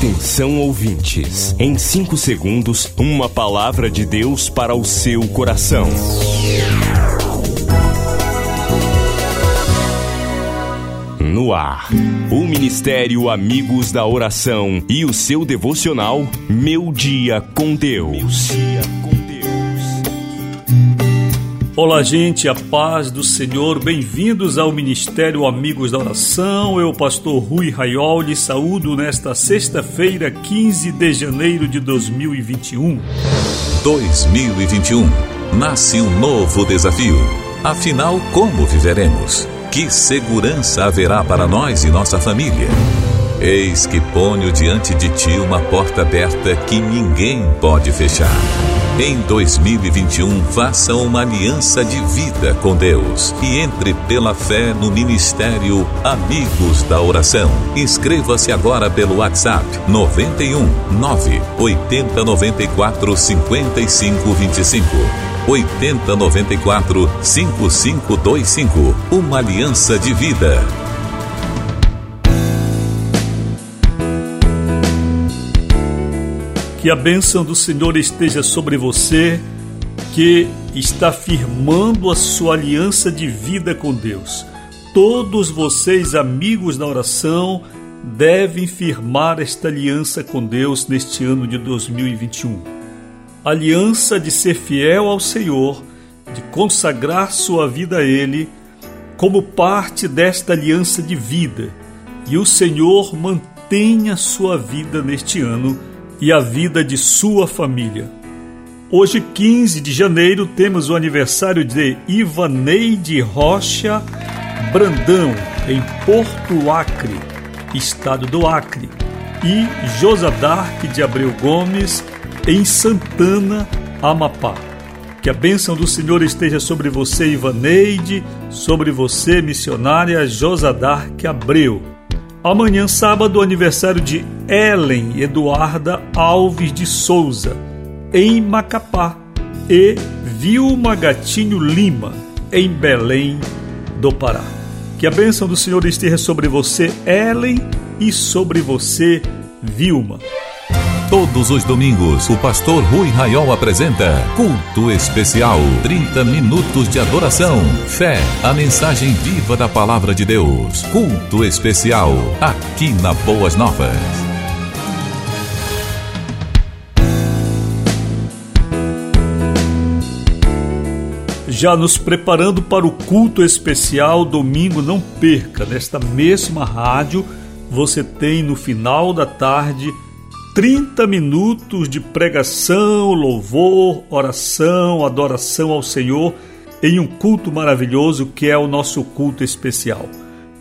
Atenção ouvintes, em 5 segundos, uma palavra de Deus para o seu coração. No ar, o Ministério Amigos da Oração e o seu devocional Meu Dia com Deus. Olá, gente, a paz do Senhor. Bem-vindos ao Ministério Amigos da Oração. Eu, pastor Rui Raiol, lhe saúdo nesta sexta-feira, 15 de janeiro de 2021. 2021 nasce um novo desafio. Afinal, como viveremos? Que segurança haverá para nós e nossa família? Eis que ponho diante de ti uma porta aberta que ninguém pode fechar. Em 2021, faça uma aliança de vida com Deus e entre pela fé no ministério Amigos da Oração. Inscreva-se agora pelo WhatsApp 91 9 80 94 55 25. 80 94 5525. Uma aliança de vida. Que a bênção do Senhor esteja sobre você, que está firmando a sua aliança de vida com Deus. Todos vocês, amigos da oração, devem firmar esta aliança com Deus neste ano de 2021. Aliança de ser fiel ao Senhor, de consagrar sua vida a Ele, como parte desta aliança de vida. E o Senhor mantenha sua vida neste ano e a vida de sua família. Hoje, 15 de janeiro, temos o aniversário de Ivaneide Rocha Brandão, em Porto Acre, estado do Acre, e Josadark de Abreu Gomes, em Santana, Amapá. Que a bênção do Senhor esteja sobre você, Ivaneide, sobre você, missionária Josadark Abreu. Amanhã, sábado, aniversário de Ellen Eduarda Alves de Souza, em Macapá, e Vilma Gatinho Lima, em Belém do Pará. Que a bênção do Senhor esteja sobre você, Ellen, e sobre você, Vilma. Todos os domingos, o pastor Rui Raiol apresenta Culto Especial. 30 minutos de adoração, fé, a mensagem viva da palavra de Deus. Culto Especial, aqui na Boas Novas. Já nos preparando para o culto especial, domingo, não perca, nesta mesma rádio, você tem no final da tarde 30 minutos de pregação, louvor, oração, adoração ao Senhor em um culto maravilhoso que é o nosso culto especial.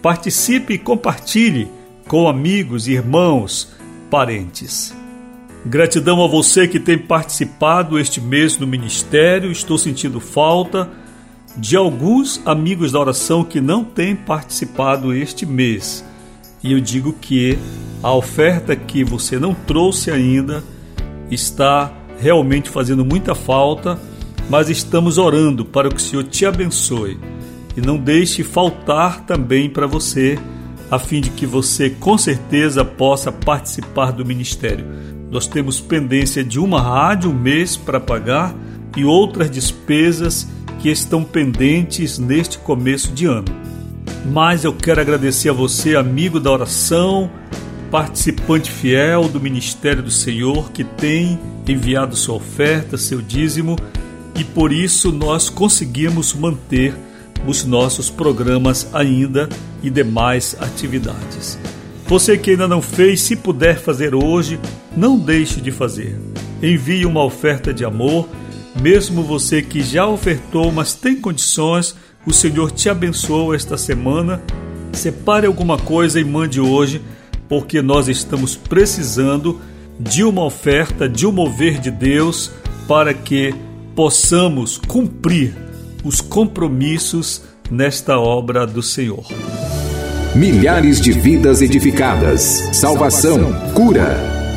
Participe e compartilhe com amigos, irmãos, parentes. Gratidão a você que tem participado este mês no ministério. Estou sentindo falta de alguns amigos da oração que não têm participado este mês. E eu digo que a oferta que você não trouxe ainda está realmente fazendo muita falta, mas estamos orando para que o Senhor te abençoe e não deixe faltar também para você, a fim de que você com certeza possa participar do ministério. Nós temos pendência de uma rádio mês para pagar e outras despesas que estão pendentes neste começo de ano. Mas eu quero agradecer a você, amigo da oração, participante fiel do Ministério do Senhor que tem enviado sua oferta, seu dízimo, e por isso nós conseguimos manter os nossos programas ainda e demais atividades. Você que ainda não fez, se puder fazer hoje, não deixe de fazer. Envie uma oferta de amor, mesmo você que já ofertou, mas tem condições, o Senhor te abençoou esta semana. Separe alguma coisa e mande hoje porque nós estamos precisando de uma oferta, de um mover de Deus para que possamos cumprir os compromissos nesta obra do Senhor. Milhares de vidas edificadas, salvação, cura.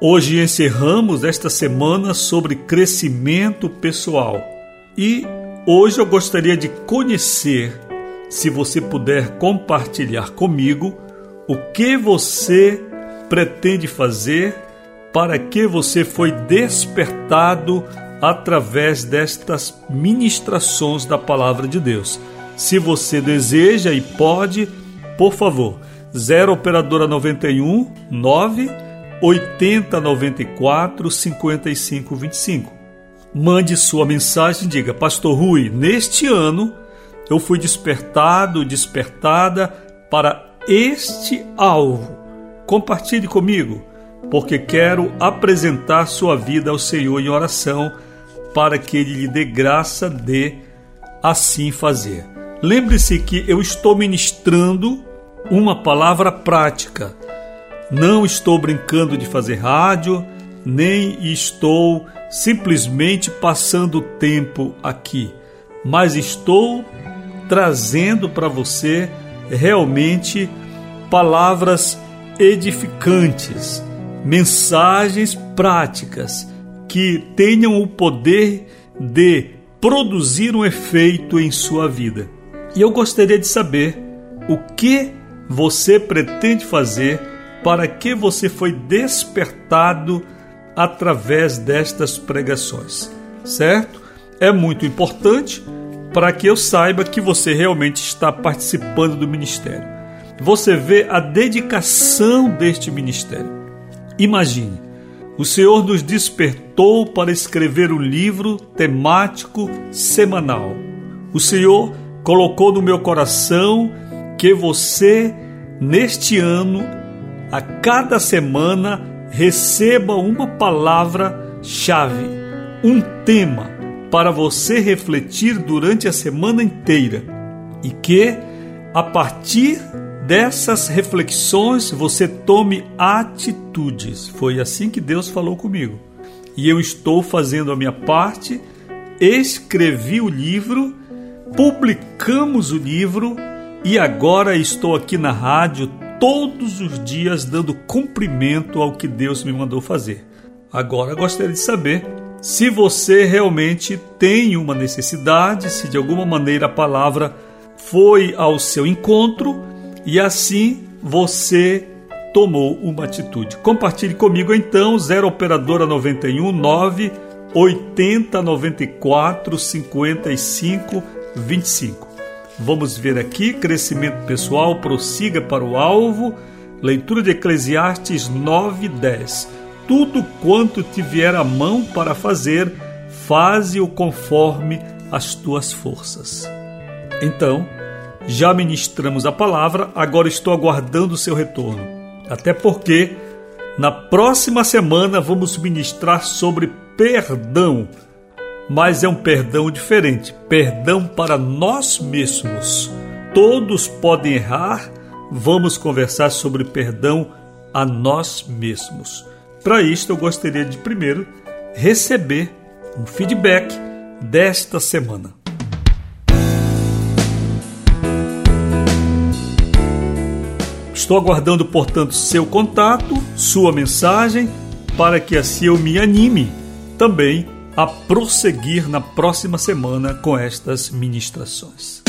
Hoje encerramos esta semana sobre crescimento pessoal e hoje eu gostaria de conhecer, se você puder compartilhar comigo, o que você pretende fazer para que você foi despertado através destas ministrações da palavra de Deus. Se você deseja e pode, por favor, 0 operadora 91 9 8094 5525. Mande sua mensagem e diga: Pastor Rui, neste ano eu fui despertado, despertada para este alvo. Compartilhe comigo, porque quero apresentar sua vida ao Senhor em oração para que Ele lhe dê graça de assim fazer. Lembre-se que eu estou ministrando uma palavra prática não estou brincando de fazer rádio, nem estou simplesmente passando tempo aqui, mas estou trazendo para você realmente palavras edificantes, mensagens práticas que tenham o poder de produzir um efeito em sua vida. E eu gostaria de saber o que você pretende fazer para que você foi despertado através destas pregações, certo? É muito importante para que eu saiba que você realmente está participando do ministério. Você vê a dedicação deste ministério. Imagine, o Senhor nos despertou para escrever um livro temático semanal. O Senhor colocou no meu coração que você, neste ano, a cada semana receba uma palavra-chave, um tema para você refletir durante a semana inteira e que, a partir dessas reflexões, você tome atitudes. Foi assim que Deus falou comigo. E eu estou fazendo a minha parte, escrevi o livro, publicamos o livro e agora estou aqui na rádio todos os dias dando cumprimento ao que Deus me mandou fazer. Agora gostaria de saber se você realmente tem uma necessidade, se de alguma maneira a palavra foi ao seu encontro e assim você tomou uma atitude. Compartilhe comigo então 0 operadora 91 9 80 94 55 25. Vamos ver aqui: crescimento pessoal, prossiga para o alvo. Leitura de Eclesiastes 9, 10. Tudo quanto te vier a mão para fazer, faze-o conforme as tuas forças. Então, já ministramos a palavra, agora estou aguardando o seu retorno. Até porque na próxima semana vamos ministrar sobre perdão mas é um perdão diferente perdão para nós mesmos. Todos podem errar, vamos conversar sobre perdão a nós mesmos. Para isto, eu gostaria de primeiro receber um feedback desta semana. Estou aguardando, portanto, seu contato, sua mensagem, para que assim eu me anime também a prosseguir na próxima semana com estas ministrações.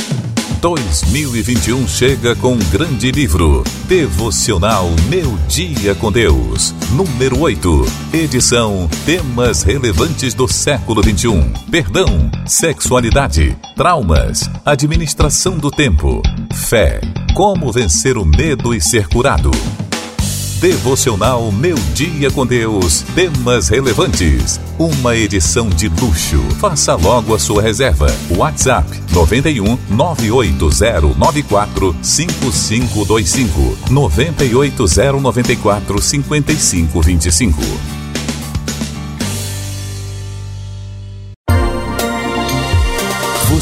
2021 chega com um grande livro, Devocional Meu Dia com Deus, número 8, edição Temas relevantes do século 21, perdão, sexualidade, traumas, administração do tempo, fé, como vencer o medo e ser curado. Devocional Meu Dia com Deus. Temas relevantes. Uma edição de luxo. Faça logo a sua reserva. WhatsApp 91 98094 5525 98094 5525.